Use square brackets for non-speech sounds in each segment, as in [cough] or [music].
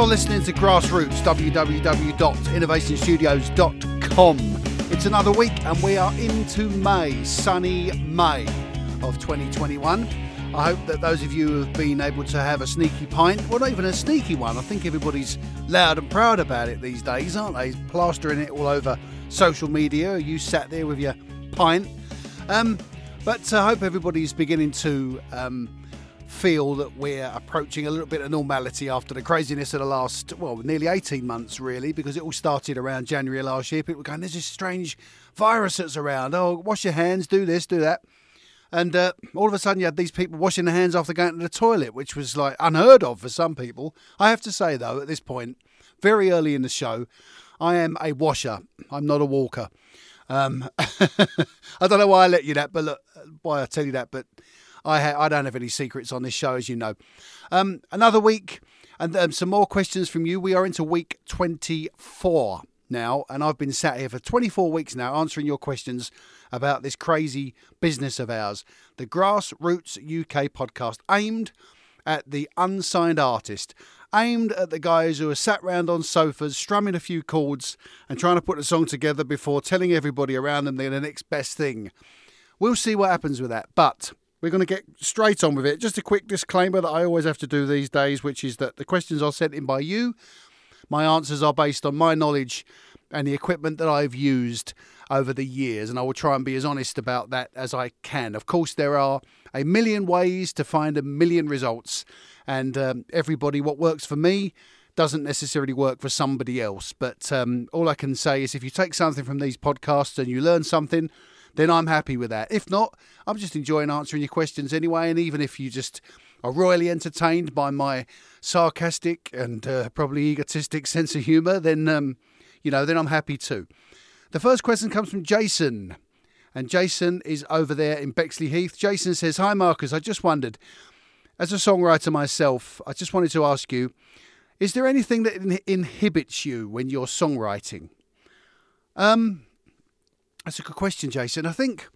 You're listening to Grassroots, www.innovationstudios.com. It's another week and we are into May, sunny May of 2021. I hope that those of you who have been able to have a sneaky pint, well, not even a sneaky one. I think everybody's loud and proud about it these days, aren't they? Plastering it all over social media. You sat there with your pint. Um, but I hope everybody's beginning to um, feel that we're approaching a little bit of normality after the craziness of the last, well, nearly 18 months, really, because it all started around January last year. People were going, there's this strange virus that's around. Oh, wash your hands, do this, do that. And uh, all of a sudden, you had these people washing their hands after going to the toilet, which was like unheard of for some people. I have to say, though, at this point, very early in the show, I am a washer. I'm not a walker. Um, [laughs] I don't know why I let you that, but look, why I tell you that, but I ha- I don't have any secrets on this show, as you know. Um, another week and um, some more questions from you. We are into week 24 now, and I've been sat here for 24 weeks now answering your questions about this crazy business of ours, the Grassroots UK podcast, aimed at the unsigned artist, aimed at the guys who are sat round on sofas, strumming a few chords and trying to put a song together before telling everybody around them they're the next best thing. We'll see what happens with that, but we're going to get straight on with it. Just a quick disclaimer that I always have to do these days, which is that the questions are sent in by you. My answers are based on my knowledge and the equipment that I've used over the years, and I will try and be as honest about that as I can. Of course, there are a million ways to find a million results, and um, everybody, what works for me doesn't necessarily work for somebody else. But um, all I can say is if you take something from these podcasts and you learn something, then I'm happy with that. If not, I'm just enjoying answering your questions anyway. And even if you just are royally entertained by my sarcastic and uh, probably egotistic [laughs] sense of humour, then um, you know, then I'm happy too. The first question comes from Jason, and Jason is over there in Bexleyheath. Jason says, "Hi Marcus, I just wondered, as a songwriter myself, I just wanted to ask you." Is there anything that in- inhibits you when you're songwriting? Um, that's a good question, Jason. I think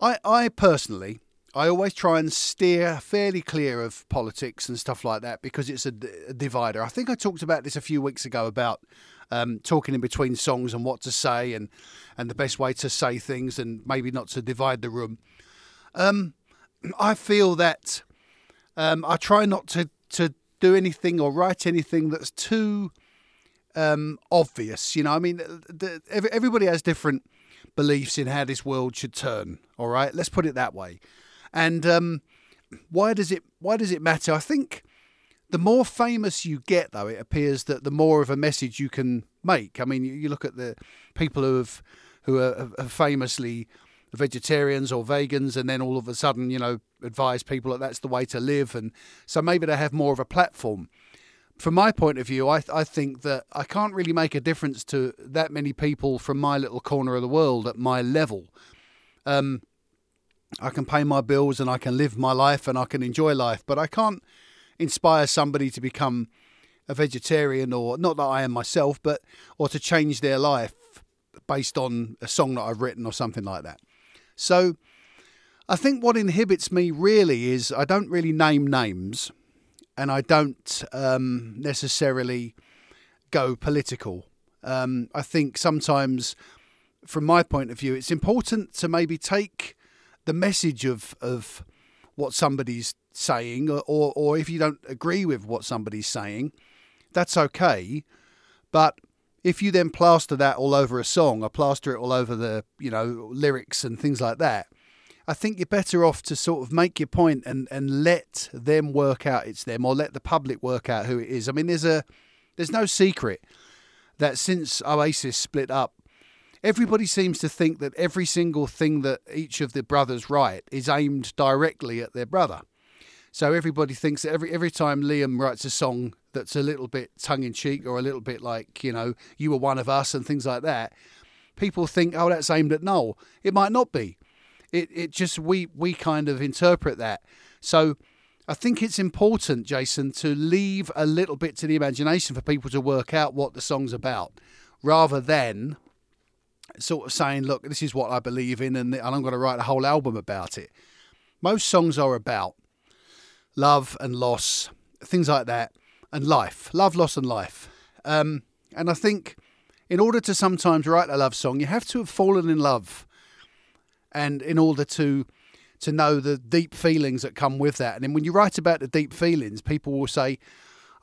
I, I personally, I always try and steer fairly clear of politics and stuff like that because it's a, divider. I think I talked about this a few weeks ago about um, talking in between songs and what to say and and the best way to say things and maybe not to divide the room. Um, I feel that um, I try not to to do anything or write anything that's too um, obvious. You know, I mean, the, everybody has different beliefs in how this world should turn. All right, let's put it that way. And um, why does it why does it matter? I think the more famous you get, though, it appears that the more of a message you can make. I mean, you, look at the people who have who are, are famously vegetarians or vegans, and then all of a sudden, you know, advise people that that's the way to live, and so maybe they have more of a platform from my point of view, I, I think that I can't really make a difference to that many people from my little corner of the world at my level. Um, I can pay my bills and I can live my life and I can enjoy life, but I can't inspire somebody to become a vegetarian or not that I am myself, but or to change their life based on a song that I've written or something like that. So I think what inhibits me really is I don't really name names and I don't um, necessarily go political. Um, I think sometimes, from my point of view, it's important to maybe take the message of of what somebody's saying, or or if you don't agree with what somebody's saying, that's okay. But if you then plaster that all over a song, or plaster it all over the you know lyrics and things like that, I think you're better off to sort of make your point and, and let them work out it's them or let the public work out who it is. I mean, there's a there's no secret that since Oasis split up, everybody seems to think that every single thing that each of the brothers write is aimed directly at their brother. So everybody thinks that every every time Liam writes a song that's a little bit tongue in cheek or a little bit like, you know, you were one of us and things like that, people think, oh, that's aimed at Noel. It might not be it, it just we we kind of interpret that. So I think it's important, Jason, to leave a little bit to the imagination for people to work out what the song's about, rather than sort of saying, "Look, this is what I believe in, and, I'm going to write a whole album about it." Most songs are about love and loss, things like that. and life, love, loss, and life. Um, and I think in order to sometimes write a love song, you have to have fallen in love, and in order to to know the deep feelings that come with that. And then when you write about the deep feelings, people will say,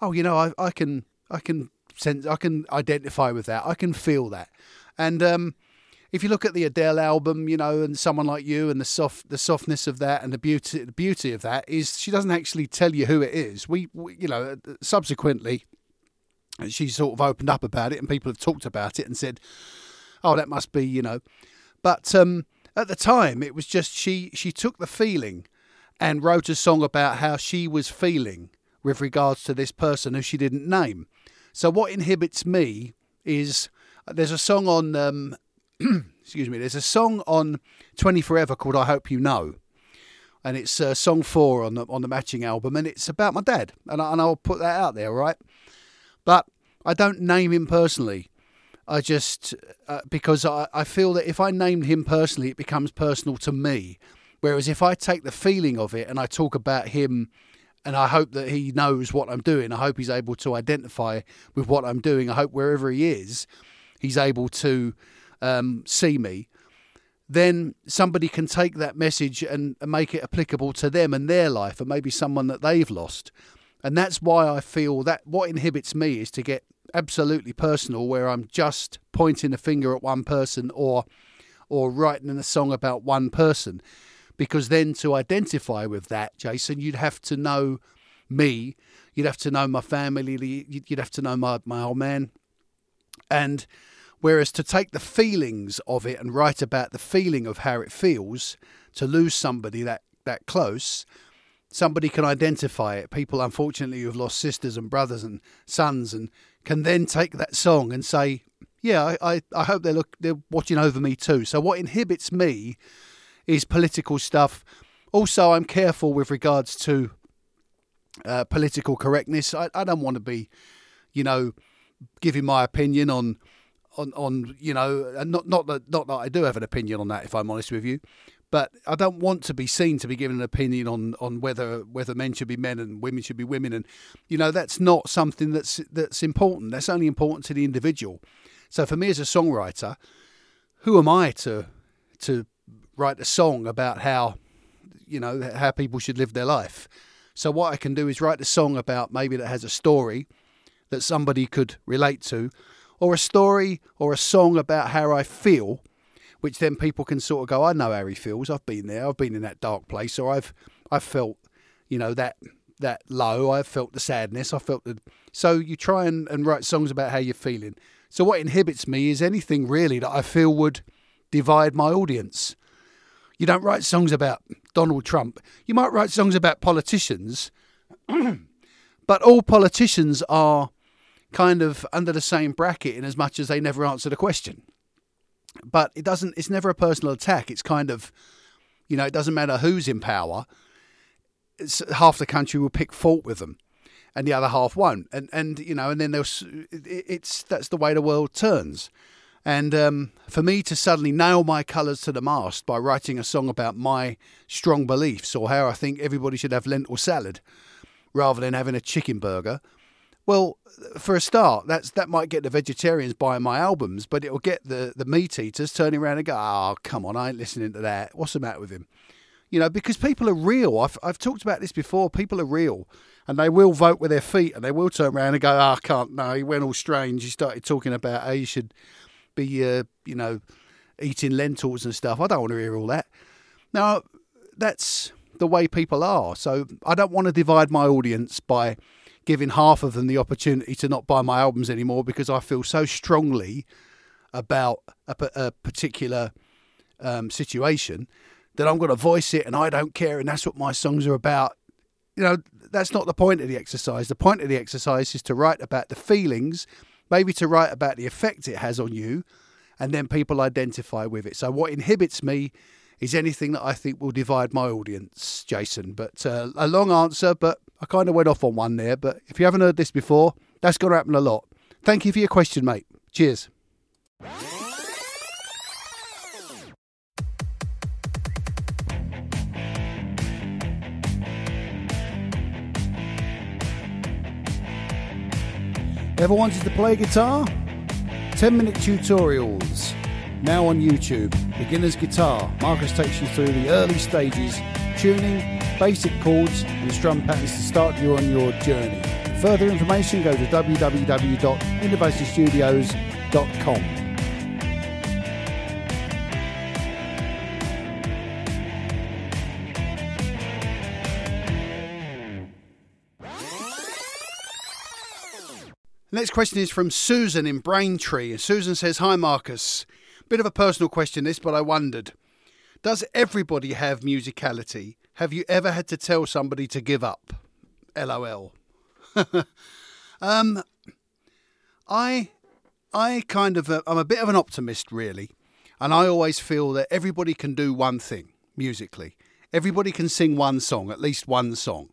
"Oh, you know, I, I can, I can sense, I can identify with that. I can feel that." And um, if you look at the Adele album, you know, and someone like you, and the soft, the softness of that, and the beauty, the beauty of that is she doesn't actually tell you who it is. We, we you know, subsequently, she sort of opened up about it, and people have talked about it and said, "Oh, that must be," you know, but um, at the time, it was just she she took the feeling and wrote a song about how she was feeling with regards to this person who she didn't name. So what inhibits me is there's a song on um, [clears throat] excuse me there's a song on 20 Forever called I Hope You Know. And it's uh, song four on the on the matching album, and it's about my dad, and, I, and I'll put that out there, right? But I don't name him personally. I just uh, because I, I feel that if I named him personally, it becomes personal to me. Whereas if I take the feeling of it and I talk about him, and I hope that he knows what I'm doing, I hope he's able to identify with what I'm doing. I hope wherever he is, he's able to um, see me. Then somebody can take that message and, and make it applicable to them and their life, and maybe someone that they've lost. And that's why I feel that what inhibits me is to get absolutely personal where I'm just pointing a finger at one person or or writing a song about one person. Because then to identify with that Jason you'd have to know me you'd have to know my family you'd have to know my, my old man. And whereas to take the feelings of it and write about the feeling of how it feels to lose somebody that that close somebody can identify it. People unfortunately who've lost sisters and brothers and sons and can then take that song and say, "Yeah, I, I, I hope they look they're watching over me too." So what inhibits me is political stuff. Also, I'm careful with regards to uh, political correctness. I, I don't want to be, you know, giving my opinion on on on you know, and not not that not that I do have an opinion on that. If I'm honest with you, but I don't want to be seen to be giving an opinion on, on whether whether men should be men and women should be women, and you know that's not something that's that's important. That's only important to the individual. So for me as a songwriter, who am I to to write a song about how you know how people should live their life? So what I can do is write a song about maybe that has a story that somebody could relate to, or a story or a song about how I feel which then people can sort of go, I know how he feels. I've been there. I've been in that dark place, or I've I've felt, you know, that that low. I've felt the sadness. I felt the. So you try and, and write songs about how you're feeling. So what inhibits me is anything really that I feel would divide my audience. You don't write songs about Donald Trump. You might write songs about politicians, [clears throat] but all politicians are kind of under the same bracket in as much as they never answer the question but it doesn't. It's never a personal attack. It's kind of, you know, it doesn't matter who's in power. It's, half the country will pick fault with them, and the other half won't. And and you know, and then there's it's that's the way the world turns. And um, for me to suddenly nail my colours to the mast by writing a song about my strong beliefs or how I think everybody should have lentil salad rather than having a chicken burger, well, for a start, that's that might get the vegetarians buying my albums, but it'll get the, the meat eaters turning around and go, "Oh, come on, I ain't listening to that. What's the matter with him?" You know, because people are real. I've I've talked about this before. People are real, and they will vote with their feet, and they will turn around and go, "Oh, I can't." No, he went all strange. He started talking about how you should be, uh, you know, eating lentils and stuff. I don't want to hear all that. Now, that's the way people are. So I don't want to divide my audience by giving half of them the opportunity to not buy my albums anymore because I feel so strongly about a, a particular um, situation that I'm going to voice it and I don't care and that's what my songs are about. You know, that's not the point of the exercise. The point of the exercise is to write about the feelings, maybe to write about the effect it has on you, and then people identify with it. So, what inhibits me is anything that I think will divide my audience, Jason. But uh, a long answer, but I kind of went off on one there. But if you haven't heard this before, that's going to happen a lot. Thank you for your question, mate. Cheers. Ever wanted to play guitar? 10 minute tutorials. Now on YouTube. Beginner's Guitar. Marcus takes you through the early stages, tuning, basic chords, and strum patterns to start you on your journey. further information, go to www.innovationstudios.com. Next question is from Susan in Braintree. Susan says, Hi Marcus. Bit of a personal question this, but I wondered. Does everybody have musicality? Have you ever had to tell somebody to give up? LOL. [laughs] um, I, I kind of, uh, I'm a bit of an optimist, really, and I always feel that everybody can do one thing musically. Everybody can sing one song, at least one song,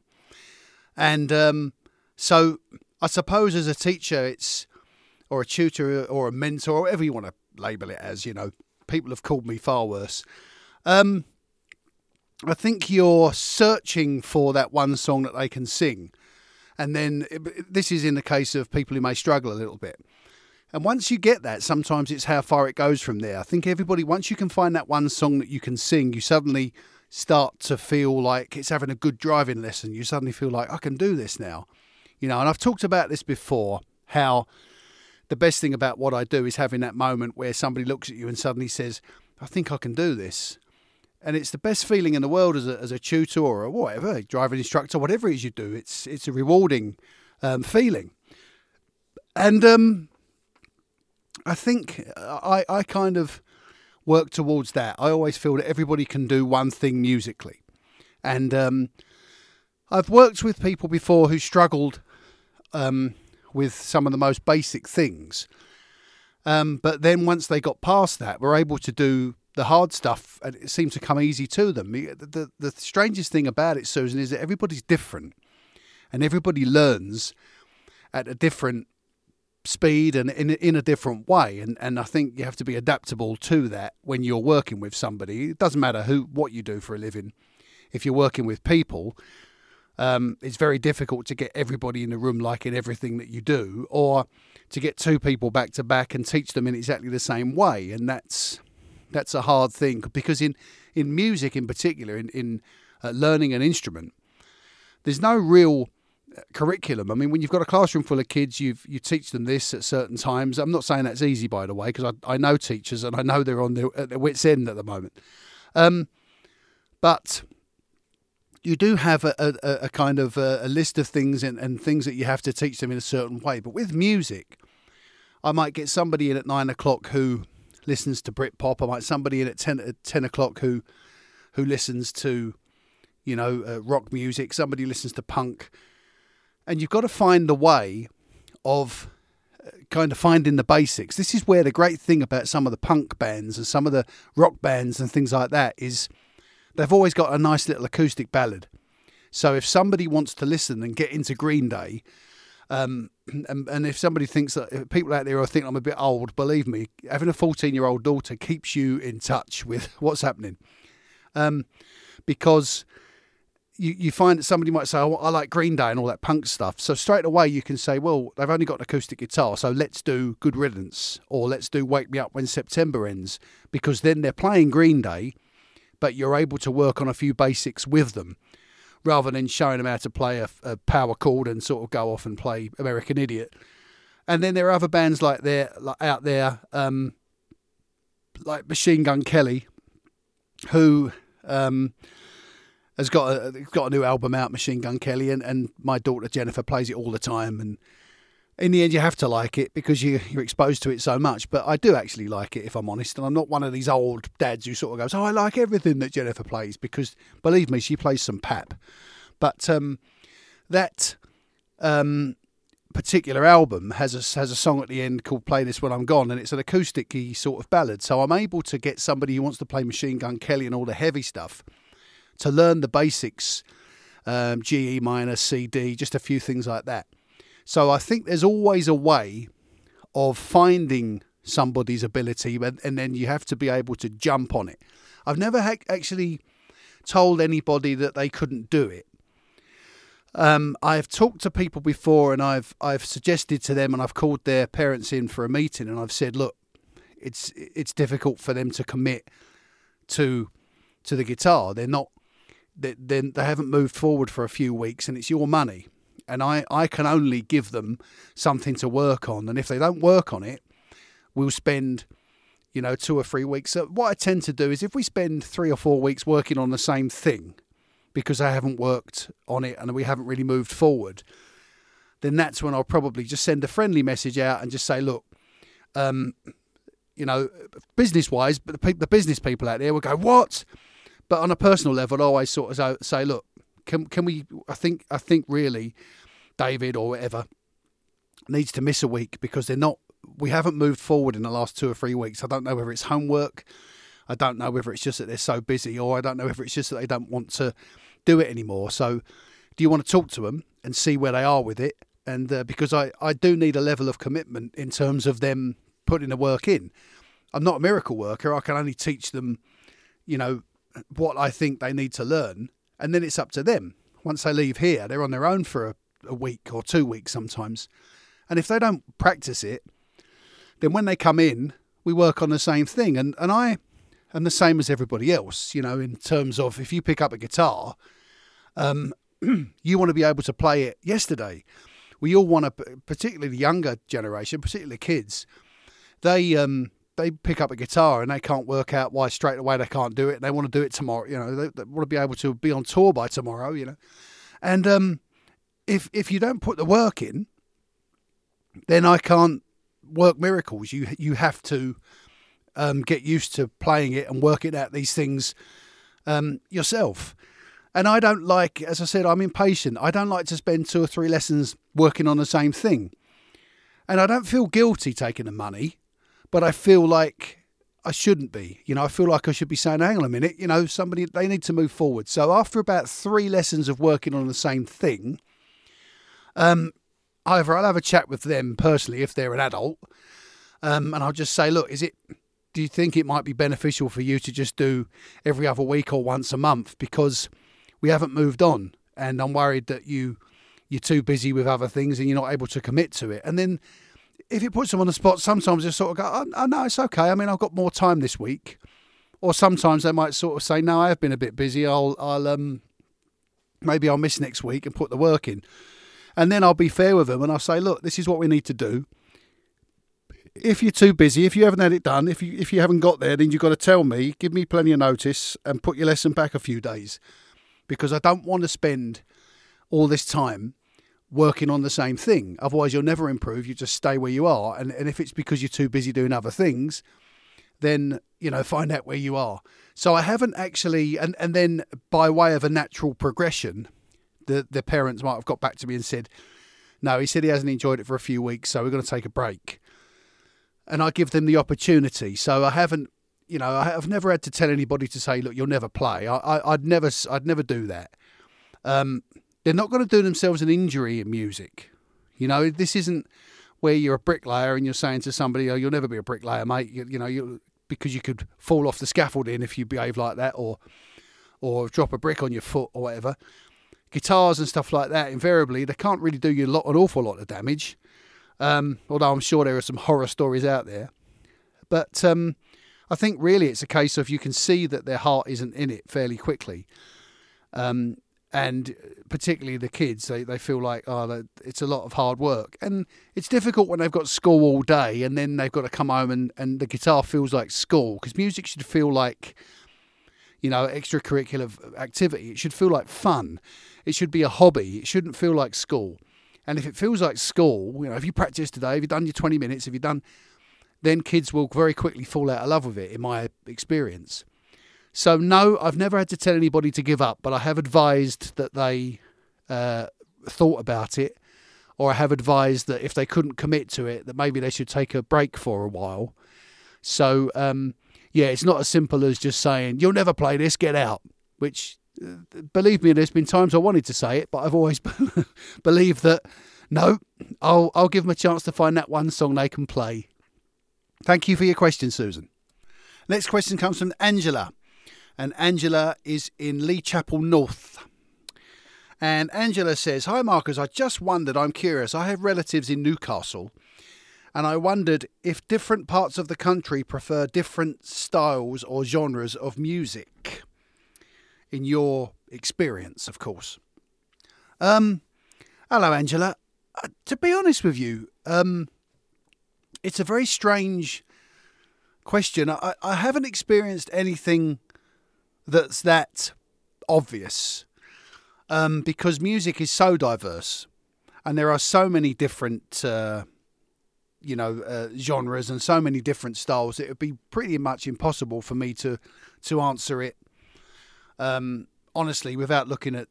and um, so I suppose as a teacher, it's or a tutor or a mentor, or whatever you want to label it as. You know, people have called me far worse. Um, I think you're searching for that one song that they can sing, and then this is in the case of people who may struggle a little bit. And once you get that, sometimes it's how far it goes from there. I think everybody, once you can find that one song that you can sing, you suddenly start to feel like it's having a good driving lesson. You suddenly feel like I can do this now. You know, and I've talked about this before how the best thing about what I do is having that moment where somebody looks at you and suddenly says, I think I can do this. And it's the best feeling in the world as a, as a tutor or a whatever, driving instructor, whatever it is you do. It's, it's a rewarding um, feeling. And um, I think I, I kind of work towards that. I always feel that everybody can do one thing musically. And um, I've worked with people before who struggled um, with some of the most basic things. Um, but then once they got past that, were able to do the hard stuff, and it seemed to come easy to them. The, the, the strangest thing about it, Susan, is that everybody's different, and everybody learns at a different speed and in in a different way. And and I think you have to be adaptable to that when you're working with somebody. It doesn't matter who what you do for a living. If you're working with people, um, it's very difficult to get everybody in the room liking everything that you do, or to get two people back to back and teach them in exactly the same way, and that's that's a hard thing because in in music in particular, in in uh, learning an instrument, there's no real uh, curriculum. I mean, when you've got a classroom full of kids, you you teach them this at certain times. I'm not saying that's easy, by the way, because I, I know teachers and I know they're on their, at their wits' end at the moment. Um, but you do have a, a, a kind of a, a list of things and, and things that you have to teach them in a certain way. But with music, I might get somebody in at nine o'clock who listens to Britpop. I might somebody in at ten at ten o'clock who who listens to you know uh, rock music. Somebody listens to punk, and you've got to find the way of uh, kind of finding the basics. This is where the great thing about some of the punk bands and some of the rock bands and things like that is they've always got a nice little acoustic ballad. So if somebody wants to listen and get into Green Day, um, [clears throat] and, and, if somebody thinks that people out there are thinking I'm a bit old, believe me, having a 14 year old daughter keeps you in touch with [laughs] what's happening. Um, because you, you find that somebody might say, oh, I like Green Day and all that punk stuff. So straight away you can say, well, they've only got an acoustic guitar, so let's do Good Riddance or let's do Wake Me Up When September Ends, because then they're playing Green Day but you're able to work on a few basics with them rather than showing them how to play a, a power chord and sort of go off and play American Idiot. And then there are other bands like there like out there, um, like Machine Gun Kelly, who um, has got a got a new album out, Machine Gun Kelly, and, and my daughter Jennifer plays it all the time, and in the end, you have to like it because you, you're exposed to it so much. But I do actually like it, if I'm honest. And I'm not one of these old dads who sort of goes, "Oh, I like everything that Jennifer plays," because believe me, she plays some pap. But um, that um, particular album has a has a song at the end called "Play This When I'm Gone," and it's an acoustic sort of ballad. So I'm able to get somebody who wants to play Machine Gun Kelly and all the heavy stuff to learn the basics, um, G, E minor, C, D, just a few things like that so I think there's always a way of finding somebody's ability, and then you have to be able to jump on it. I've never ha- actually told anybody that they couldn't do it. Um, I've talked to people before, and I've I've suggested to them, and I've called their parents in for a meeting, and I've said, look, it's it's difficult for them to commit to to the guitar. They're not they they, they haven't moved forward for a few weeks, and it's your money, and I I can only give them something to work on, and if they don't work on it, we'll spend you know two or three weeks. So what I tend to do is if we spend three or four weeks working on the same thing because I haven't worked on it and we haven't really moved forward, then that's when I'll probably just send a friendly message out and just say, look, um, you know, business wise, but the, the, business people out there will go, what? But on a personal level, I always sort of say, look, can can we? I think I think really, David or whatever needs to miss a week because they're not. We haven't moved forward in the last two or three weeks. I don't know whether it's homework. I don't know whether it's just that they're so busy, or I don't know whether it's just that they don't want to do it anymore. So, do you want to talk to them and see where they are with it? And uh, because I, I do need a level of commitment in terms of them putting the work in. I'm not a miracle worker. I can only teach them, you know, what I think they need to learn. And then it's up to them. Once they leave here, they're on their own for a, a week or two weeks sometimes. And if they don't practice it, then when they come in, we work on the same thing. And, and I am the same as everybody else, you know, in terms of if you pick up a guitar, um, [clears throat] you want to be able to play it yesterday. We all want to, particularly the younger generation, particularly kids, they um, they pick up a guitar and they can't work out why straight away they can't do it. They want to do it tomorrow. You know, they, they want to be able to be on tour by tomorrow. You know, and um, if if you don't put the work in, then I can't work miracles. You you have to um, get used to playing it and working out these things um, yourself. And I don't like, as I said, I'm impatient. I don't like to spend two or three lessons working on the same thing. And I don't feel guilty taking the money but I feel like I shouldn't be. You know, I feel like I should be saying, hang on a minute, you know, somebody, they need to move forward. So after about three lessons of working on the same thing, um, I'll have a chat with them personally if they're an adult, um, and I'll just say, look, is it, do you think it might be beneficial for you to just do every other week or once a month because we haven't moved on and I'm worried that you, you're too busy with other things and you're not able to commit to it. And then if it puts them on the spot, sometimes they sort of go, oh, oh, no, it's okay. I mean, I've got more time this week. Or sometimes they might sort of say, no, I have been a bit busy. I'll, I'll, um, maybe I'll miss next week and put the work in. And then I'll be fair with them and I'll say, look, this is what we need to do. If you're too busy, if you haven't had it done, if you if you haven't got there, then you've got to tell me, give me plenty of notice, and put your lesson back a few days, because I don't want to spend all this time working on the same thing. Otherwise, you'll never improve. You just stay where you are. And, and if it's because you're too busy doing other things, then, you know, find out where you are. So I haven't actually, and, and then by way of a natural progression, the, the parents might have got back to me and said, no, he said he hasn't enjoyed it for a few weeks, so we're going to take a break. And I give them the opportunity. So I haven't, you know, I've never had to tell anybody to say, look, you'll never play. I, I, would never, I'd never do that. Um, they're not going to do themselves an injury in music. You know, this isn't where you're a bricklayer and you're saying to somebody, "Oh, you'll never be a bricklayer, mate." You, you know, you because you could fall off the scaffolding if you behave like that, or or drop a brick on your foot or whatever. Guitars and stuff like that, invariably, they can't really do you a lot, an awful lot of damage. Um, although I'm sure there are some horror stories out there, but um, I think really it's a case of you can see that their heart isn't in it fairly quickly. Um, and particularly the kids they, they feel like oh it's a lot of hard work. And it's difficult when they've got school all day and then they've got to come home and, and the guitar feels like school because music should feel like you know extracurricular activity. It should feel like fun. It should be a hobby. It shouldn't feel like school. And if it feels like school you know if you practice today if you've done your 20 minutes if you've done then kids will very quickly fall out of love with it in my experience so, no, I've never had to tell anybody to give up, but I have advised that they uh, thought about it, or I have advised that if they couldn't commit to it, that maybe they should take a break for a while. So, um, yeah, it's not as simple as just saying, you'll never play this, get out, which, uh, believe me, there's been times I wanted to say it, but I've always [laughs] believed that, no, I'll, I'll give them a chance to find that one song they can play. Thank you for your question, Susan. Next question comes from Angela and Angela is in Lee Chapel North. And Angela says, Hi Marcus, I just wondered, I'm curious. I have relatives in Newcastle, and I wondered if different parts of the country prefer different styles or genres of music. In your experience, of course. Um, hello, Angela. Uh, to be honest with you, um, it's a very strange question. I, I haven't experienced anything that's that obvious um, because music is so diverse and there are so many different, uh, you know, uh, genres and so many different styles. It would be pretty much impossible for me to to answer it um, honestly without looking at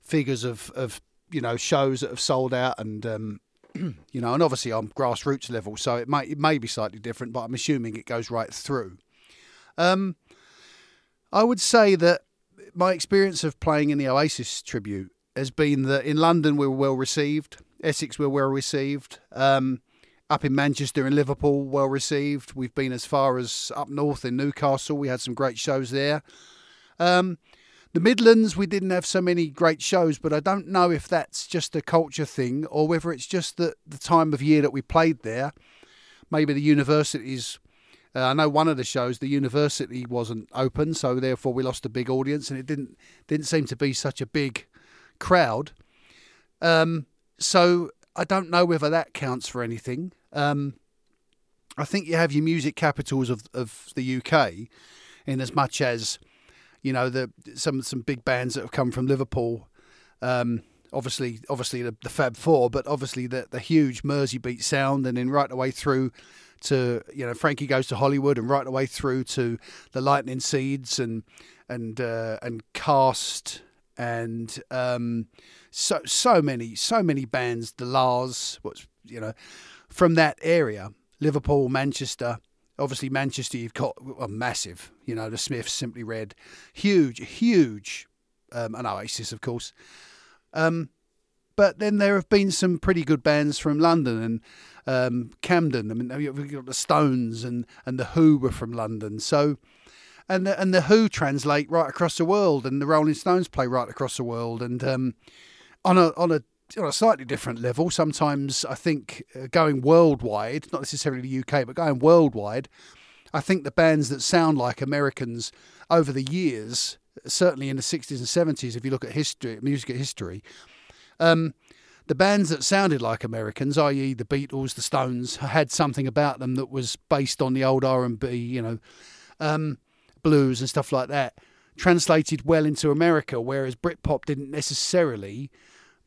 figures of of you know shows that have sold out and um, [clears throat] you know, and obviously I'm grassroots level, so it may it may be slightly different, but I'm assuming it goes right through. Um, I would say that my experience of playing in the Oasis tribute has been that in London we were well received, Essex we were well received, um, up in Manchester and Liverpool well received. We've been as far as up north in Newcastle. We had some great shows there. Um, the Midlands, we didn't have so many great shows, but I don't know if that's just a culture thing or whether it's just the, the time of year that we played there. Maybe the universities. Uh, I know one of the shows, the university wasn't open, so therefore we lost a big audience, and it didn't didn't seem to be such a big crowd. Um, so I don't know whether that counts for anything. Um, I think you have your music capitals of of the UK, in as much as you know the some some big bands that have come from Liverpool. Um, obviously, obviously the, the Fab Four, but obviously the the huge Merseybeat sound, and then right the way through to you know Frankie goes to Hollywood, and right the way through to the Lightning Seeds and and uh, and Cast and um, so so many so many bands. The La's what's you know from that area, Liverpool, Manchester obviously Manchester, you've got a massive, you know, the Smiths, Simply Red, huge, huge, um, and Oasis, of course. Um, but then there have been some pretty good bands from London and um, Camden. I mean, we've got the Stones and, and the Who were from London. So, and the, and the Who translate right across the world, and the Rolling Stones play right across the world. And um, on a on a on a slightly different level. Sometimes I think uh, going worldwide, not necessarily the UK, but going worldwide, I think the bands that sound like Americans over the years, certainly in the 60s and 70s, if you look at history, music history, um, the bands that sounded like Americans, i.e., the Beatles, the Stones, had something about them that was based on the old R&B, you know, um, blues and stuff like that, translated well into America, whereas Britpop didn't necessarily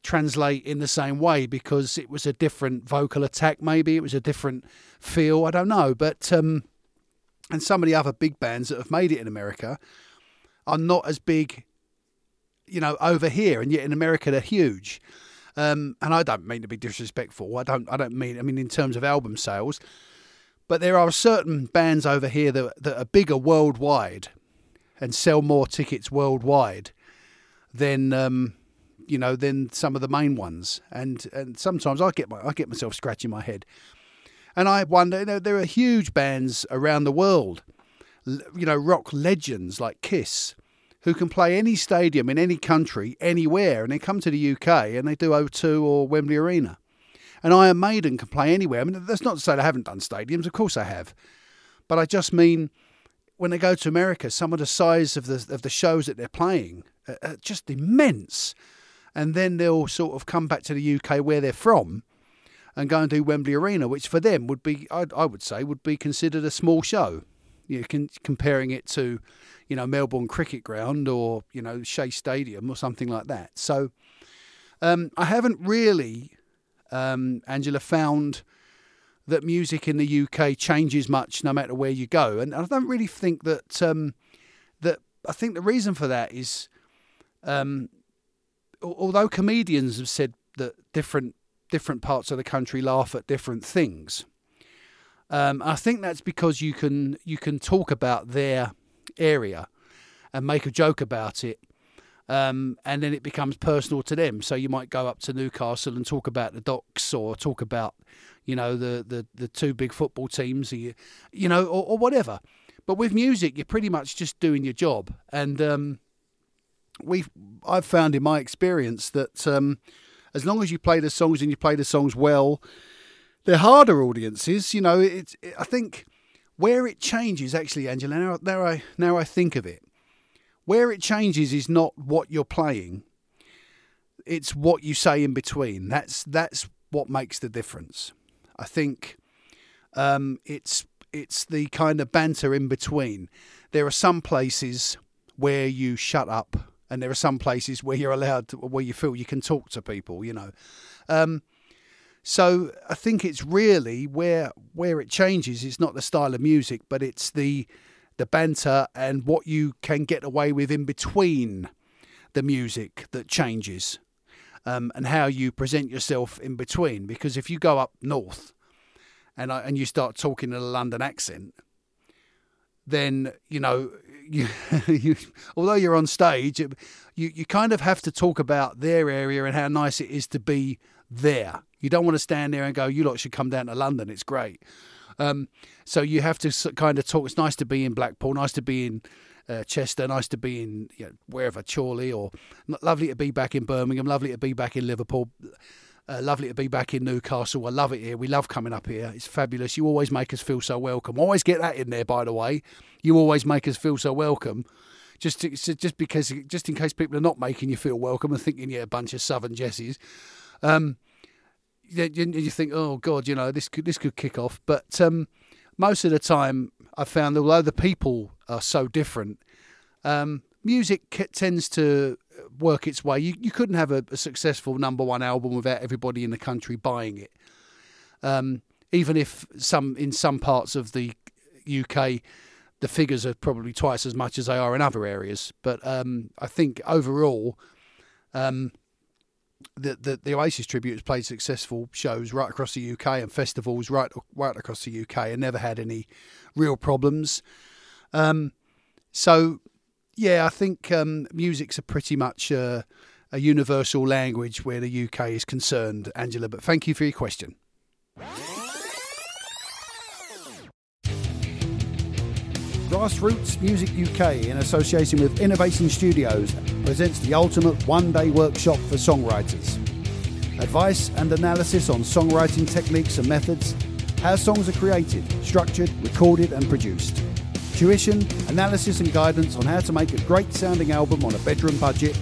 translate in the same way because it was a different vocal attack, maybe it was a different feel. I don't know, but um, and some of the other big bands that have made it in America are not as big, you know, over here, and yet in America they're huge. Um, and I don't mean to be disrespectful. I don't. I don't mean. I mean in terms of album sales, but there are certain bands over here that that are bigger worldwide and sell more tickets worldwide than um, you know, than some of the main ones. And and sometimes I get my I get myself scratching my head, and I wonder. You know, there are huge bands around the world, you know, rock legends like Kiss, who can play any stadium in any country, anywhere, and they come to the UK and they do O2 or Wembley Arena. And Iron Maiden can play anywhere. I mean, that's not to say they haven't done stadiums. Of course, they have, but I just mean when they go to America, some of the size of the of the shows that they're playing are just immense and then they'll sort of come back to the UK where they're from and go and do Wembley Arena, which for them would be, I, I would say, would be considered a small show. You know, comparing it to, you know, Melbourne Cricket Ground or you know Shea Stadium or something like that. So, um, I haven't really, um, Angela, found that music in the UK changes much no matter where you go, and I don't really think that um, that I think the reason for that is um, although comedians have said that different different parts of the country laugh at different things, um, I think that's because you can you can talk about their area and make a joke about it. Um, and then it becomes personal to them. So you might go up to Newcastle and talk about the docks, or talk about, you know, the the, the two big football teams, you, you know, or, or whatever. But with music, you're pretty much just doing your job, and um, we I've found in my experience that um, as long as you play the songs and you play the songs well, they're harder audiences. You know, it's it, I think where it changes actually, Angela. Now, now I now I think of it, where it changes is not what you're playing. It's what you say in between. That's that's what makes the difference. I think um, it's it's the kind of banter in between. There are some places where you shut up, and there are some places where you're allowed to, where you feel you can talk to people. You know, um, so I think it's really where where it changes. It's not the style of music, but it's the the banter and what you can get away with in between the music that changes, um, and how you present yourself in between. Because if you go up north and I, and you start talking in a London accent, then you know [laughs] you, you although you're on stage, you you kind of have to talk about their area and how nice it is to be there. You don't want to stand there and go, "You lot should come down to London. It's great." Um, so you have to kind of talk. It's nice to be in Blackpool. Nice to be in uh, Chester. Nice to be in you know, wherever Chorley, or lovely to be back in Birmingham. Lovely to be back in Liverpool. Uh, lovely to be back in Newcastle. I love it here. We love coming up here. It's fabulous. You always make us feel so welcome. Always get that in there, by the way. You always make us feel so welcome. Just to, just because, just in case people are not making you feel welcome and thinking you're a bunch of Southern Jessies. Um, you, you think, oh God, you know this could this could kick off. But um, most of the time, I found although the people are so different, um, music tends to work its way. You you couldn't have a, a, successful number one album without everybody in the country buying it. Um, even if some in some parts of the UK, the figures are probably twice as much as they are in other areas. But um, I think overall, um, the, the, the Oasis tribute has played successful shows right across the UK and festivals right right across the UK and never had any real problems. Um, so yeah, I think um, music's a pretty much uh, a universal language where the UK is concerned, Angela. But thank you for your question. Grassroots Music UK, in association with Innovation Studios, presents the ultimate one day workshop for songwriters. Advice and analysis on songwriting techniques and methods, how songs are created, structured, recorded, and produced tuition, analysis and guidance on how to make a great sounding album on a bedroom budget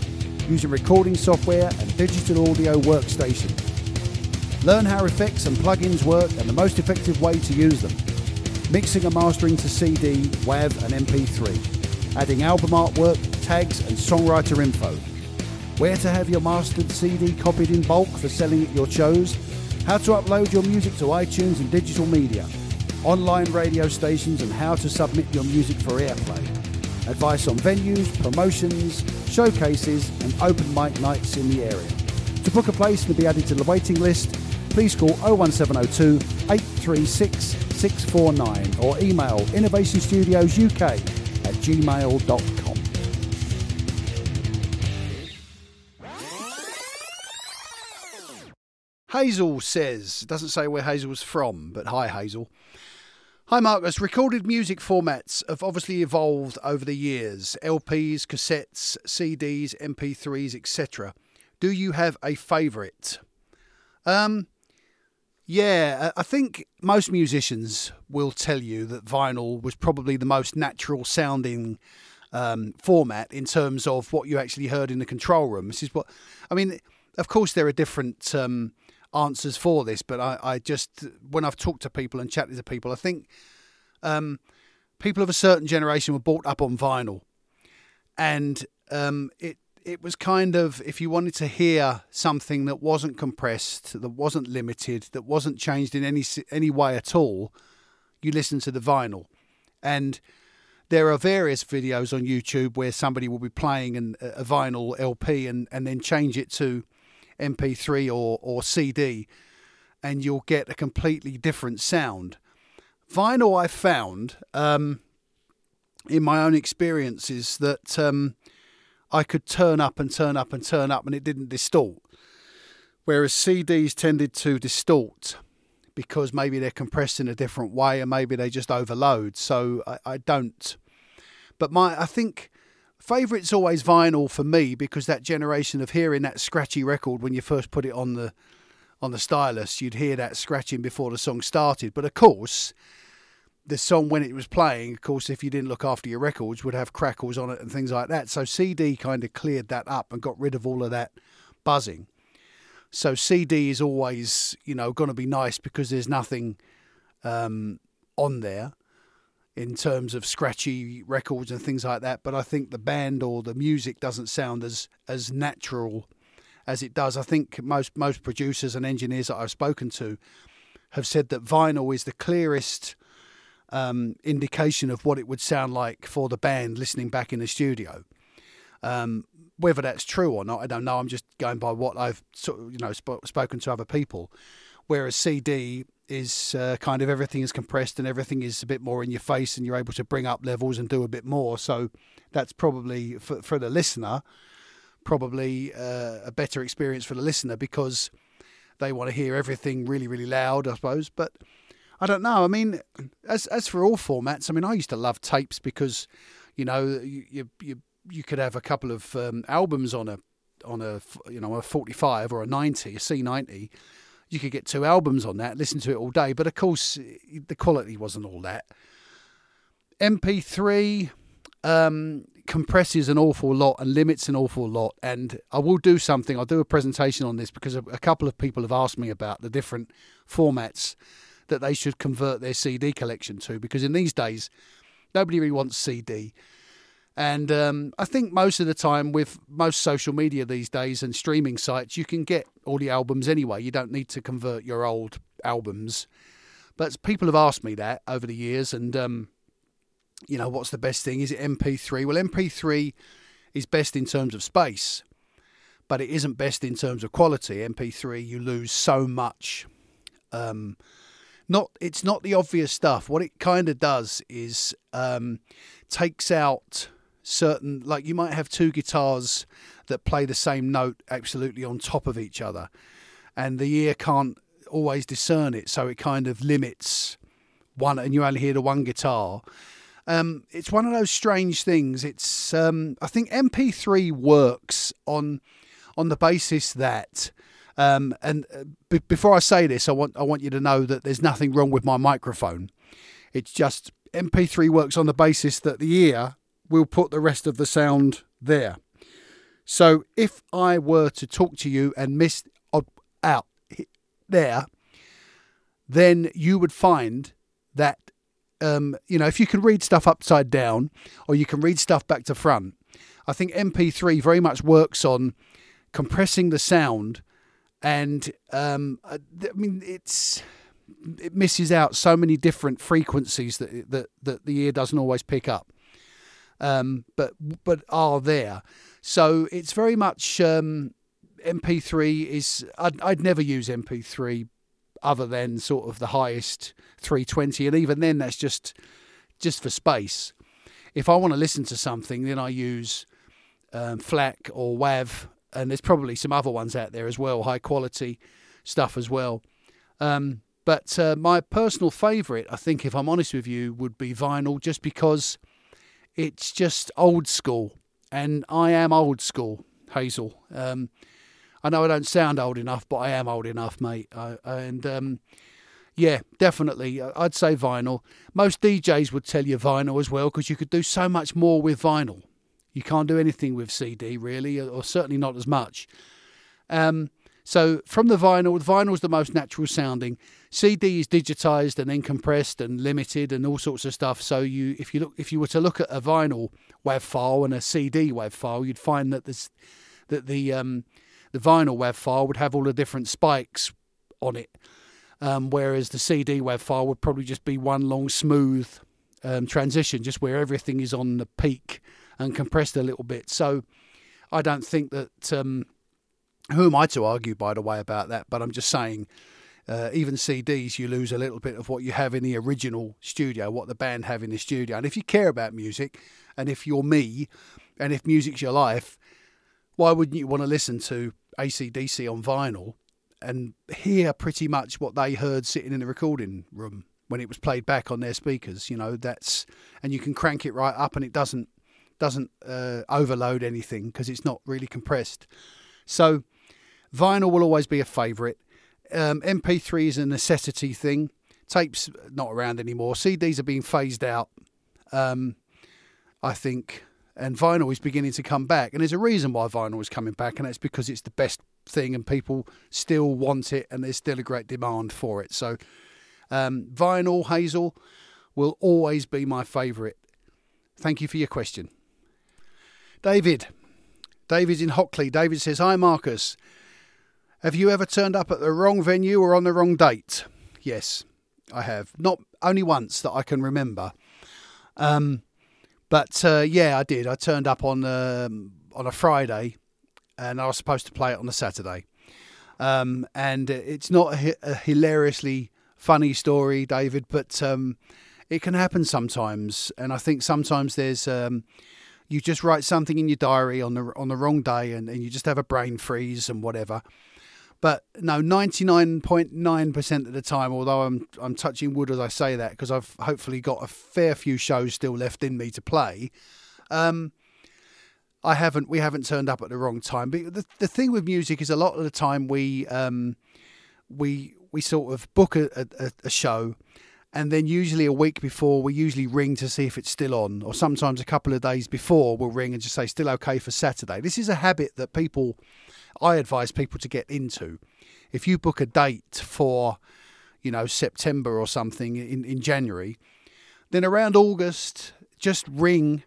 using recording software and digital audio workstation. Learn how effects and plugins work and the most effective way to use them. Mixing and mastering to CD, WAV and MP3. Adding album artwork, tags and songwriter info. Where to have your mastered CD copied in bulk for selling at your shows. How to upload your music to iTunes and digital media online radio stations, and how to submit your music for airplay. Advice on venues, promotions, showcases, and open mic nights in the area. To book a place and be added to the waiting list, please call 01702 836 649 or email innovationstudiosuk at gmail.com. Hazel says, doesn't say where Hazel's from, but hi Hazel. Hi, Marcus. Recorded music formats have obviously evolved over the years LPs, cassettes, CDs, MP3s, etc. Do you have a favourite? Um, yeah, I think most musicians will tell you that vinyl was probably the most natural sounding um, format in terms of what you actually heard in the control room. This is what I mean. Of course, there are different. Um, answers for this, but I, I just when I've talked to people and chatted to people, I think um, people of a certain generation were brought up on vinyl, and um, it it was kind of if you wanted to hear something that wasn't compressed, that wasn't limited, that wasn't changed in any any way at all, you listen to the vinyl, and there are various videos on YouTube where somebody will be playing an, a vinyl LP and, and then change it to MP3 or, or CD, and you'll get a completely different sound. Vinyl, I found um, in my own experiences that um, I could turn up and turn up and turn up, and it didn't distort. Whereas CDs tended to distort because maybe they're compressed in a different way, and maybe they just overload. So I, I don't. But my, I think Favourite's always vinyl for me because that generation of hearing that scratchy record when you first put it on the on the stylus, you'd hear that scratching before the song started. But of course, the song when it was playing, of course, if you didn't look after your records, would have crackles on it and things like that. So CD kind of cleared that up and got rid of all of that buzzing. So CD is always, you know, going to be nice because there's nothing um, on there in terms of scratchy records and things like that. But I think the band or the music doesn't sound as as natural as it does. I think most most producers and engineers that I've spoken to have said that vinyl is the clearest um, indication of what it would sound like for the band listening back in the studio. Um, whether that's true or not, I don't know. I'm just going by what I've sort of, you know sp- spoken to other people. Whereas CD is uh, kind of everything is compressed and everything is a bit more in your face and you're able to bring up levels and do a bit more. So that's probably for, for the listener, probably uh, a better experience for the listener because they want to hear everything really, really loud, I suppose. But I don't know. I mean, as as for all formats, I mean, I used to love tapes because, you know, you you you could have a couple of um, albums on a on a you know a 45 or a 90, a C90 you could get two albums on that, listen to it all day. But of course, the quality wasn't all that. MP3 um, compresses an awful lot and limits an awful lot. And I will do something. I'll do a presentation on this because a, a couple of people have asked me about the different formats that they should convert their CD collection to. Because in these days, nobody really wants CD. And um, I think most of the time, with most social media these days and streaming sites, you can get all the albums anyway. You don't need to convert your old albums. But people have asked me that over the years, and um, you know, what's the best thing? Is it MP3? Well, MP3 is best in terms of space, but it isn't best in terms of quality. MP3, you lose so much. Um, not it's not the obvious stuff. What it kind of does is um, takes out certain like you might have two guitars that play the same note absolutely on top of each other and the ear can't always discern it so it kind of limits one and you only hear the one guitar um, it's one of those strange things it's um, i think mp3 works on on the basis that um, and uh, b- before i say this i want i want you to know that there's nothing wrong with my microphone it's just mp3 works on the basis that the ear we'll put the rest of the sound there. So if I were to talk to you and miss out there, then you would find that um, you know if you can read stuff upside down or you can read stuff back to front. I think MP3 very much works on compressing the sound, and um, I mean it's it misses out so many different frequencies that that that the ear doesn't always pick up um, but but are there. So it's very much um, MP3 is. I'd, I'd never use MP3 other than sort of the highest 320, and even then that's just just for space. If I want to listen to something, then I use um, FLAC or WAV, and there's probably some other ones out there as well, high quality stuff as well. Um, but uh, my personal favourite, I think, if I'm honest with you, would be vinyl, just because it's just old school, and I am old school, Hazel. Um, I know I don't sound old enough, but I am old enough, mate. I, and um, yeah, definitely, I'd say vinyl. Most DJs would tell you vinyl as well because you could do so much more with vinyl. You can't do anything with CD really, or certainly not as much. Um, so from the vinyl, the vinyl is the most natural sounding. CD is digitized and then compressed and limited and all sorts of stuff. So you, if you look, if you were to look at a vinyl WAV file and a CD WAV file, you'd find that that the um, the vinyl WAV file would have all the different spikes on it, um, whereas the CD WAV file would probably just be one long smooth um, transition, just where everything is on the peak and compressed a little bit. So I don't think that um, who am I to argue, by the way, about that? But I'm just saying, uh, even CDs, you lose a little bit of what you have in the original studio, what the band have in the studio. And if you care about music, and if you're me, and if music's your life, why wouldn't you want to listen to ACDC on vinyl and hear pretty much what they heard sitting in the recording room when it was played back on their speakers? You know, that's, and you can crank it right up and it doesn't doesn't uh, overload anything because it's not really compressed. So vinyl will always be a favourite. Um, MP3 is a necessity thing. Tapes not around anymore. CDs are being phased out. Um, I think, and vinyl is beginning to come back. And there's a reason why vinyl is coming back, and that's because it's the best thing, and people still want it, and there's still a great demand for it. So, um, vinyl Hazel will always be my favourite. Thank you for your question, David. David's in Hockley. David says, "Hi, Marcus. Have you ever turned up at the wrong venue or on the wrong date?" Yes, I have. Not only once that I can remember. Um, but uh, yeah, I did. I turned up on um, on a Friday, and I was supposed to play it on a Saturday. Um, and it's not a, a, hilariously funny story, David, but um, it can happen sometimes. And I think sometimes there's um, you just write something in your diary on the on the wrong day, and, and you just have a brain freeze and whatever. But no, ninety nine point nine percent of the time, although I'm I'm touching wood as I say that because I've hopefully got a fair few shows still left in me to play. Um, I haven't we haven't turned up at the wrong time. But the the thing with music is a lot of the time we um, we we sort of book a, a, a show and then usually a week before we usually ring to see if it's still on or sometimes a couple of days before we'll ring and just say still okay for saturday this is a habit that people I advise people to get into. If you book a date for, you know, September or something in, in January, then around August, just ring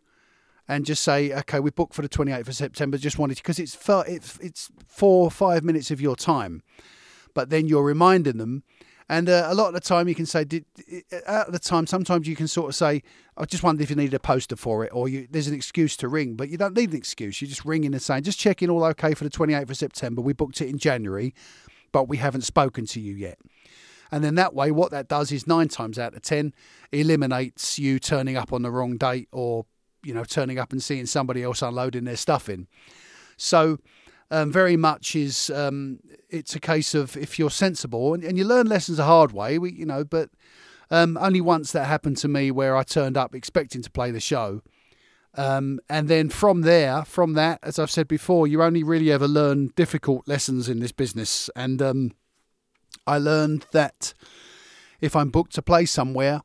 and just say, okay, we booked for the 28th of September. Just wanted to because it's it's it's four or five minutes of your time, but then you're reminding them and uh, a lot of the time, you can say, did, at the time, sometimes you can sort of say, I just wondered if you needed a poster for it, or you, there's an excuse to ring, but you don't need an excuse. You're just ring in and saying, just checking all okay for the 28th of September. We booked it in January, but we haven't spoken to you yet. And then that way, what that does is nine times out of 10 eliminates you turning up on the wrong date or, you know, turning up and seeing somebody else unloading their stuff in. So, um, very much is um, it's a case of if you're sensible and, and you learn lessons the hard way, we, you know, but um, only once that happened to me where I turned up expecting to play the show. Um, and then from there, from that, as I've said before, you only really ever learn difficult lessons in this business. And um, I learned that if I'm booked to play somewhere,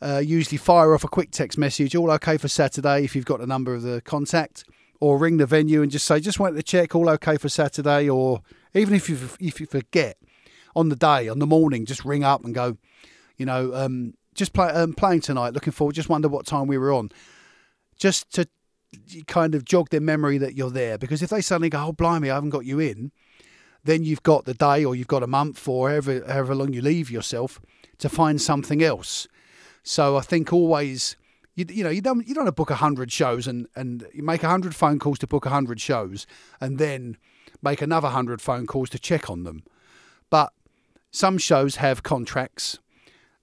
uh, usually fire off a quick text message, all okay for Saturday if you've got the number of the contact or ring the venue and just say, just wanted to check, all okay for Saturday, or even if you if you forget on the day, on the morning, just ring up and go, you know, um, just play, um, playing tonight. Looking forward. Just wonder what time we were on, just to kind of jog their memory that you're there. Because if they suddenly go, oh blimey, I haven't got you in, then you've got the day or you've got a month or however however long you leave yourself to find something else. So I think always you, you know you don't you don't to book hundred shows and and you make hundred phone calls to book hundred shows and then make another hundred phone calls to check on them. But some shows have contracts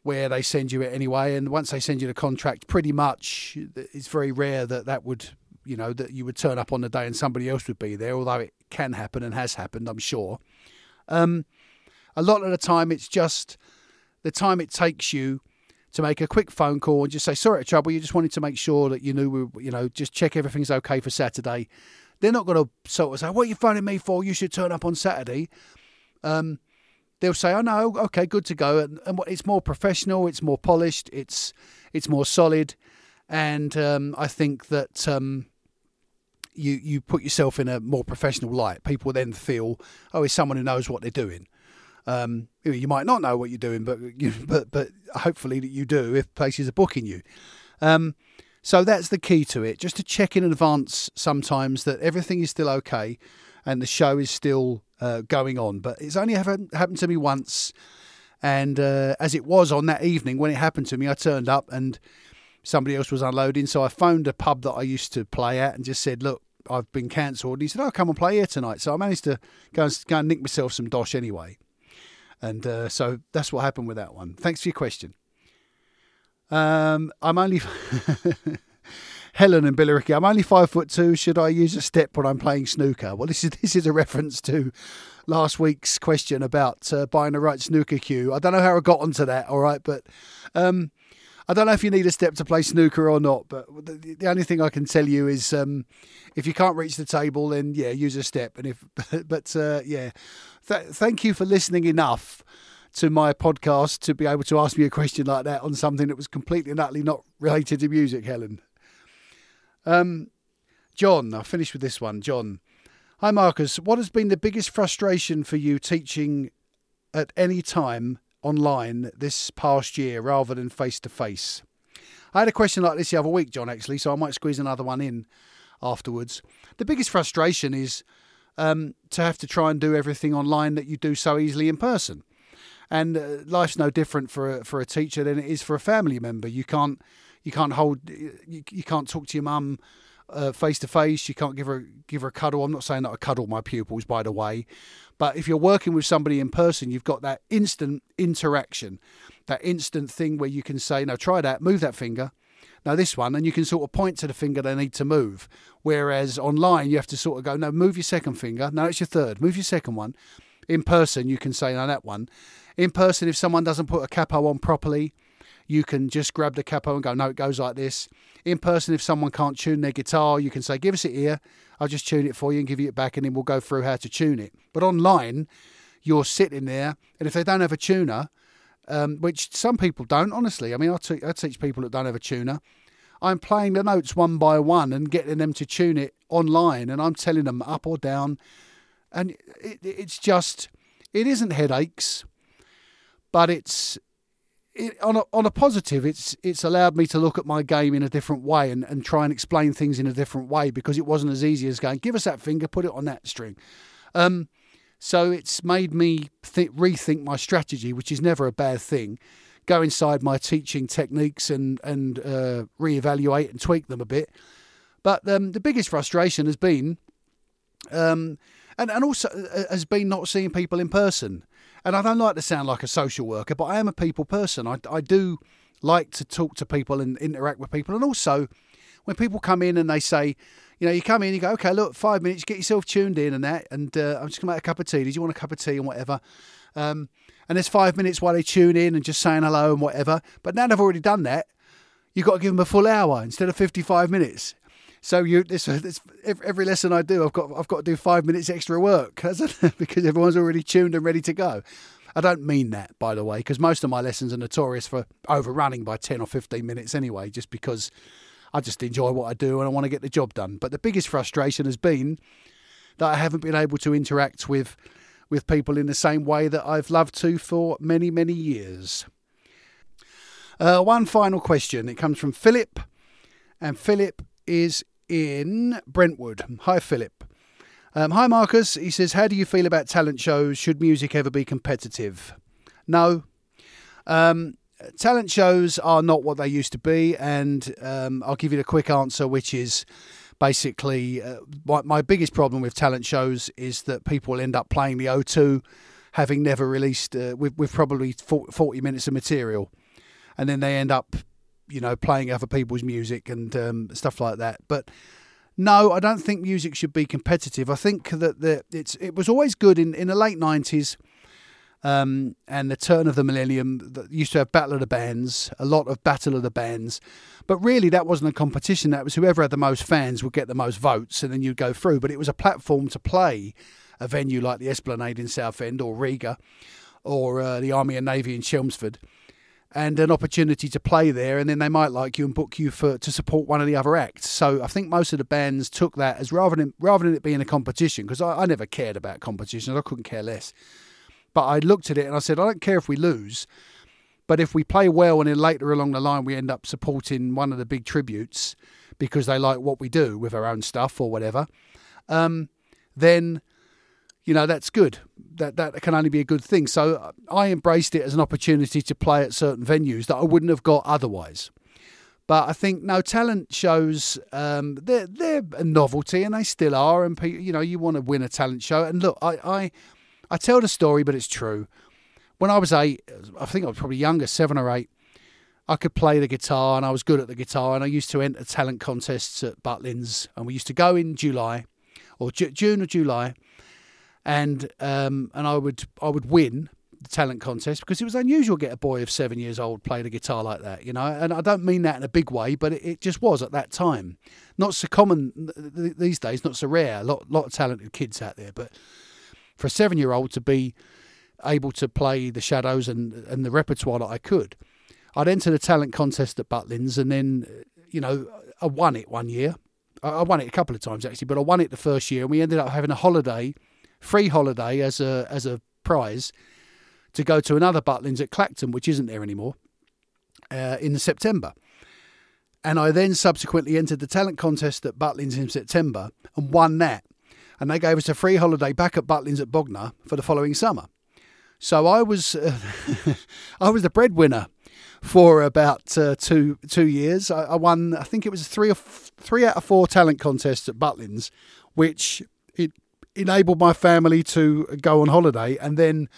where they send you it anyway, and once they send you the contract, pretty much it's very rare that that would you know that you would turn up on the day and somebody else would be there. Although it can happen and has happened, I'm sure. Um, a lot of the time, it's just the time it takes you to make a quick phone call and just say, sorry to trouble you, just wanted to make sure that you knew, we, you know, just check everything's okay for Saturday. They're not going to sort of say, what are you phoning me for? You should turn up on Saturday. Um, they'll say, "Oh no, okay, good to go," and, and, it's more professional, it's more polished, it's it's more solid, and um, I think that um, you you put yourself in a more professional light. People then feel, "Oh, it's someone who knows what they're doing." Um, you might not know what you're doing, but you, but but hopefully that you do if places are booking you. Um, so that's the key to it. Just to check in advance sometimes that everything is still okay and the show is still uh, going on. But it's only happened, happened to me once. And uh, as it was on that evening when it happened to me, I turned up and somebody else was unloading. So I phoned a pub that I used to play at and just said, Look, I've been cancelled. And he said, "I'll oh, come and play here tonight." So I managed to go and, go and nick myself some dosh anyway. And uh, so that's what happened with that one. Thanks for your question. Um, I'm only [laughs] Helen and Billericay. I'm only five foot two. Should I use a step when I'm playing snooker? Well, this is [laughs] this is a reference to last week's question about uh, buying the right snooker cue. I don't know how I got onto that. All right, but um, I don't know if you need a step to play snooker or not, but the, the only thing I can tell you is um, if you can't reach the table, then yeah, use a step. And if, [laughs] but uh, yeah, Th- thank you for listening enough to my podcast to be able to ask me a question like that on something that was completely and utterly not related to music, Helen. Um, John, I'll finish with this one. John, hi Marcus. What has been the biggest frustration for you teaching at any time online this past year rather than face to face? I had a question like this the other week, John, actually, so I might squeeze another one in afterwards. The biggest frustration is um, to have to try and do everything online that you do so easily in person. And uh, life's no different for a, for a teacher than it is for a family member. You can't you can't hold you, you can't talk to your mum face to face. You can't give her give her a cuddle. I'm not saying that I cuddle my pupils, by the way, but if you're working with somebody in person, you've got that instant interaction, that instant thing where you can say, "No, try that. Move that finger." Now this one, and you can sort of point to the finger they need to move. Whereas online, you have to sort of go, "No, move your second finger." No, it's your third. Move your second one. In person, you can say, "No, that one." In person, if someone doesn't put a capo on properly, you can just grab the capo and go, no, it goes like this. In person, if someone can't tune their guitar, you can say, give us it here. I'll just tune it for you and give you it back, and then we'll go through how to tune it. But online, you're sitting there, and if they don't have a tuner, um, which some people don't, honestly, I mean, I, te- I teach people that don't have a tuner. I'm playing the notes one by one and getting them to tune it online, and I'm telling them up or down. And it, it's just, it isn't headaches, but it's it, on a on a positive, it's it's allowed me to look at my game in a different way and, and try and explain things in a different way because it wasn't as easy as going, give us that finger, put it on that string. Um, so it's made me th- rethink my strategy, which is never a bad thing. Go inside my teaching techniques and and uh, reevaluate and tweak them a bit. But um, the biggest frustration has been, um, and and also uh, has been not seeing people in person. And I don't like to sound like a social worker, but I am a people person. I, I do like to talk to people and interact with people. And also, when people come in and they say, you know, you come in, you go, okay, look, five minutes, get yourself tuned in and that, and uh, I'm just going to make a cup of tea. Did you want a cup of tea and whatever? Um, and there's five minutes while they tune in and just saying hello and whatever. But now they've already done that, you've got to give them a full hour instead of 55 minutes. So you this, [laughs] this every lesson I do, I've got I've got to do five minutes extra work [laughs] because everyone's already tuned and ready to go. I don't mean that, by the way, because most of my lessons are notorious for overrunning by 10 or 15 minutes anyway, just because I just enjoy what I do and I want to get the job done. But the biggest frustration has been that I haven't been able to interact with with people in the same way that I've loved to for many, many years. Uh, one final question. It comes from Philip, and Philip is in Brentwood. Hi, Philip. Um, hi, Marcus. He says, How do you feel about talent shows? Should music ever be competitive? No. Um, talent shows are not what they used to be, and um, I'll give you the quick answer, which is basically uh, my, my, biggest problem with talent shows is that people end up playing the O2 having never released uh, with, with probably 40 minutes of material, and then they end up you know, playing other people's music and um, stuff like that. But no, I don't think music should be competitive. I think that the, it's it was always good in, in the late nineties um, and the turn of the millennium. That used to have Battle of the Bands, a lot of Battle of the Bands, but really that wasn't a competition. That was whoever had the most fans would get the most votes, and then you'd go through. But it was a platform to play a venue like the Esplanade in Southend or Riga or uh, the Army and Navy in Chelmsford and an opportunity to play there, and then they might like you and book you for to support one of the other acts. So I think most of the bands took that as rather than rather than it being a competition, because I, I never cared about competitions, I couldn't care less. But I looked at it and I said, I don't care if we lose, but if we play well and then later along the line we end up supporting one of the big tributes because they like what we do with our own stuff or whatever, um, then you know that's good. That that can only be a good thing. So uh, I embraced it as an opportunity to play at certain venues that I wouldn't have got otherwise. But I think no talent shows um, they're they're a novelty and they still are. And you know you want to win a talent show. And look, I, I I tell the story, but it's true. When I was eight, I think I was probably younger, seven or eight. I could play the guitar and I was good at the guitar and I used to enter talent contests at Butlins and we used to go in July or June or July and um, and I would I would win the talent contest because it was unusual to get a boy of seven years old playing a guitar like that, you know. And I don't mean that in a big way, but it, it just was at that time. Not so common these days, not so rare. A lot, lot of talented kids out there, but for a seven year old to be able to play the shadows and and the repertoire that I could, I'd entered a talent contest at Butlins, and then you know I won it one year. I won it a couple of times actually, but I won it the first year, and we ended up having a holiday, free holiday as a as a prize to go to another Butlins at Clacton, which isn't there anymore, uh, in September. And I then subsequently entered the talent contest at Butlins in September and won that. And they gave us a free holiday back at Butlins at Bognor for the following summer. So I was, uh, [laughs] I was the breadwinner for about uh, two two years. I, I, won, I think it was three or f- three out of four talent contests at Butlins, which it enabled my family to go on holiday. And then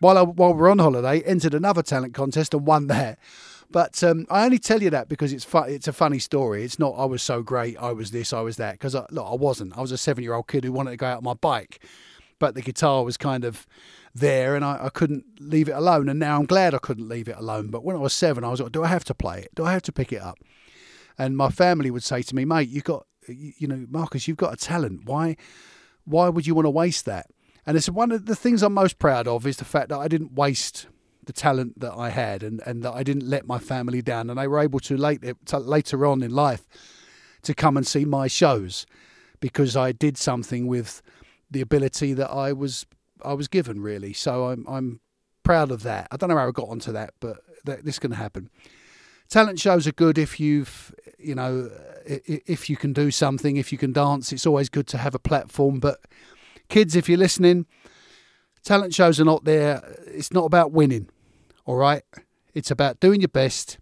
while I, while we we're on holiday, entered another talent contest and won that. But um, I only tell you that because it's fu- it's a funny story. It's not I was so great, I was this, I was that. Because look, I wasn't. I was a seven year old kid who wanted to go out on my bike, but the guitar was kind of there, and I, I, couldn't leave it alone. And now I'm glad I couldn't leave it alone. But when I was seven, I was like, do I have to play it? Do I have to pick it up? And my family would say to me, mate, you've got, you know, Marcus, you've got a talent. Why, why would you want to waste that? And it's one of the things I'm most proud of is the fact that I didn't waste the talent that I had and, and that I didn't let my family down. And they were able to, later, later on in life to come and see my shows because I did something with the ability that I was I was given really. So I'm I'm proud of that. I don't know how I got onto that, but that, this can happen. Talent shows are good if you've you know if you can do something, if you can dance. It's always good to have a platform, but Kids, if you're listening, talent shows are not there. It's not about winning, all right? It's about doing your best.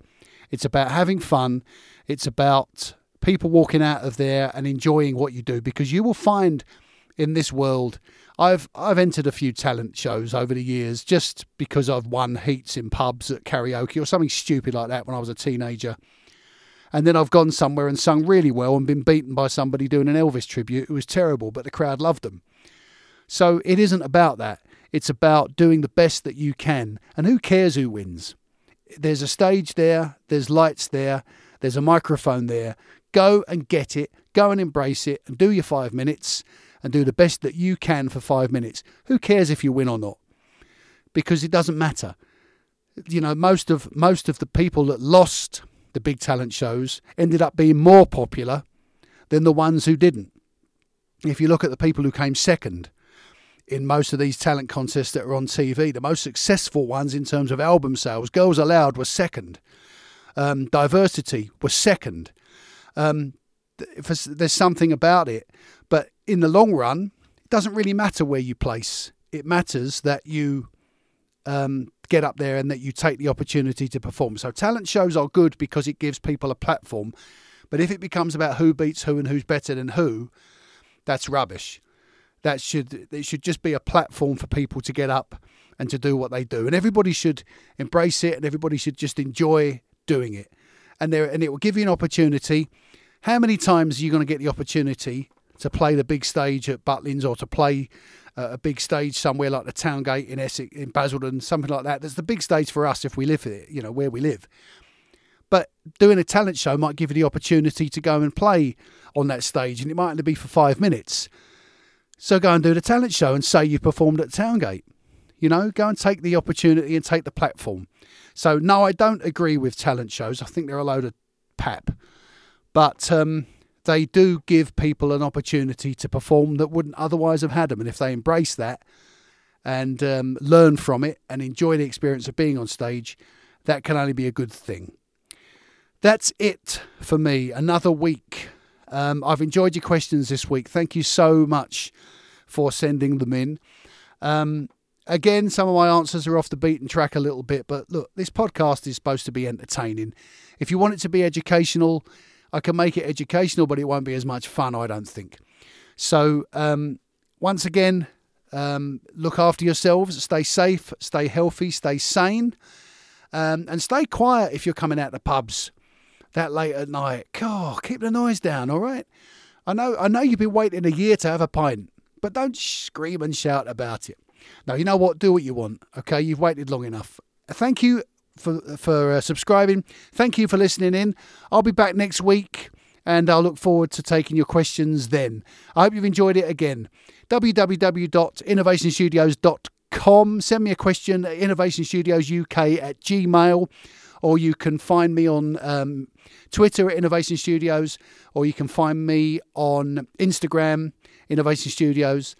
It's about having fun. It's about people walking out of there and enjoying what you do because you will find in this world I've I've entered a few talent shows over the years just because I've won heats in pubs at karaoke or something stupid like that when I was a teenager. And then I've gone somewhere and sung really well and been beaten by somebody doing an Elvis tribute who was terrible, but the crowd loved them. So it isn't about that. It's about doing the best that you can. And who cares who wins? There's a stage there, there's lights there, there's a microphone there. Go and get it, go and embrace it, and do your five minutes and do the best that you can for five minutes. Who cares if you win or not? Because it doesn't matter. You know, most of most of the people that lost the big talent shows ended up being more popular than the ones who didn't. If you look at the people who came second, in most of these talent contests that are on TV. The most successful ones in terms of album sales, Girls Aloud was second. Um, Diversity was second. Um, there's something about it, in the long run, it doesn't really matter where you place. It matters that you um, get up there and that you take the opportunity to perform. So talent shows are good because it gives people a platform, but if it becomes about who beats who and who's better than who, that's rubbish that should it should just be a platform for people to get up and to do what they do and everybody should embrace it and everybody should just enjoy doing it and there and it will give you an opportunity how many times are you going to get the opportunity to play the big stage at Butlins or to play uh, a big stage somewhere like the Towngate in Essex in Basildon something like that that's the big stage for us if we live here you know where we live but doing a talent show might give you the opportunity to go and play on that stage and it might only be for 5 minutes so go and do the talent show and say you performed at Towngate. You know, go and take the opportunity and take the platform. So no, I don't agree with talent shows. I think they're a load of pap. But um, they do give people an opportunity to perform that wouldn't otherwise have had them. And if they embrace that and um, learn from it and enjoy the experience of being on stage, that can only be a good thing. That's it for me. Another week um, I've enjoyed your questions this week. Thank you so much for sending them in. Um, again, some of my answers are off the beaten track a little bit, but look, this podcast is supposed to be entertaining. If you want it to be educational, I can make it educational, but it won't be as much fun, I don't think. So, um, once again, um, look after yourselves, stay safe, stay healthy, stay sane, um, and stay quiet if you're coming out to pubs that late at night. God, keep the noise down, all right? I know, I know you've been waiting a year to have a pint, but don't scream and shout about it. Now, you know what? Do what you want. Okay, you've waited long enough. Thank you for for uh, subscribing. Thank you for listening in. I'll be back next week and I'll look forward to taking your questions then. I hope you've enjoyed it again. www.innovationstudios.com. Send me a question at innovationstudiosuk at gmail or you can find me on um, Twitter at Innovation Studios, or you can find me on Instagram, Innovation Studios.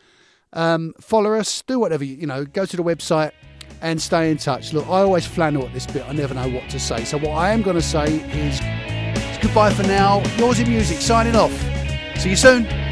Um, follow us, do whatever you, you know, go to the website and stay in touch. Look, I always flannel at this bit, I never know what to say. So, what I am going to say is goodbye for now. Yours in music, signing off. See you soon.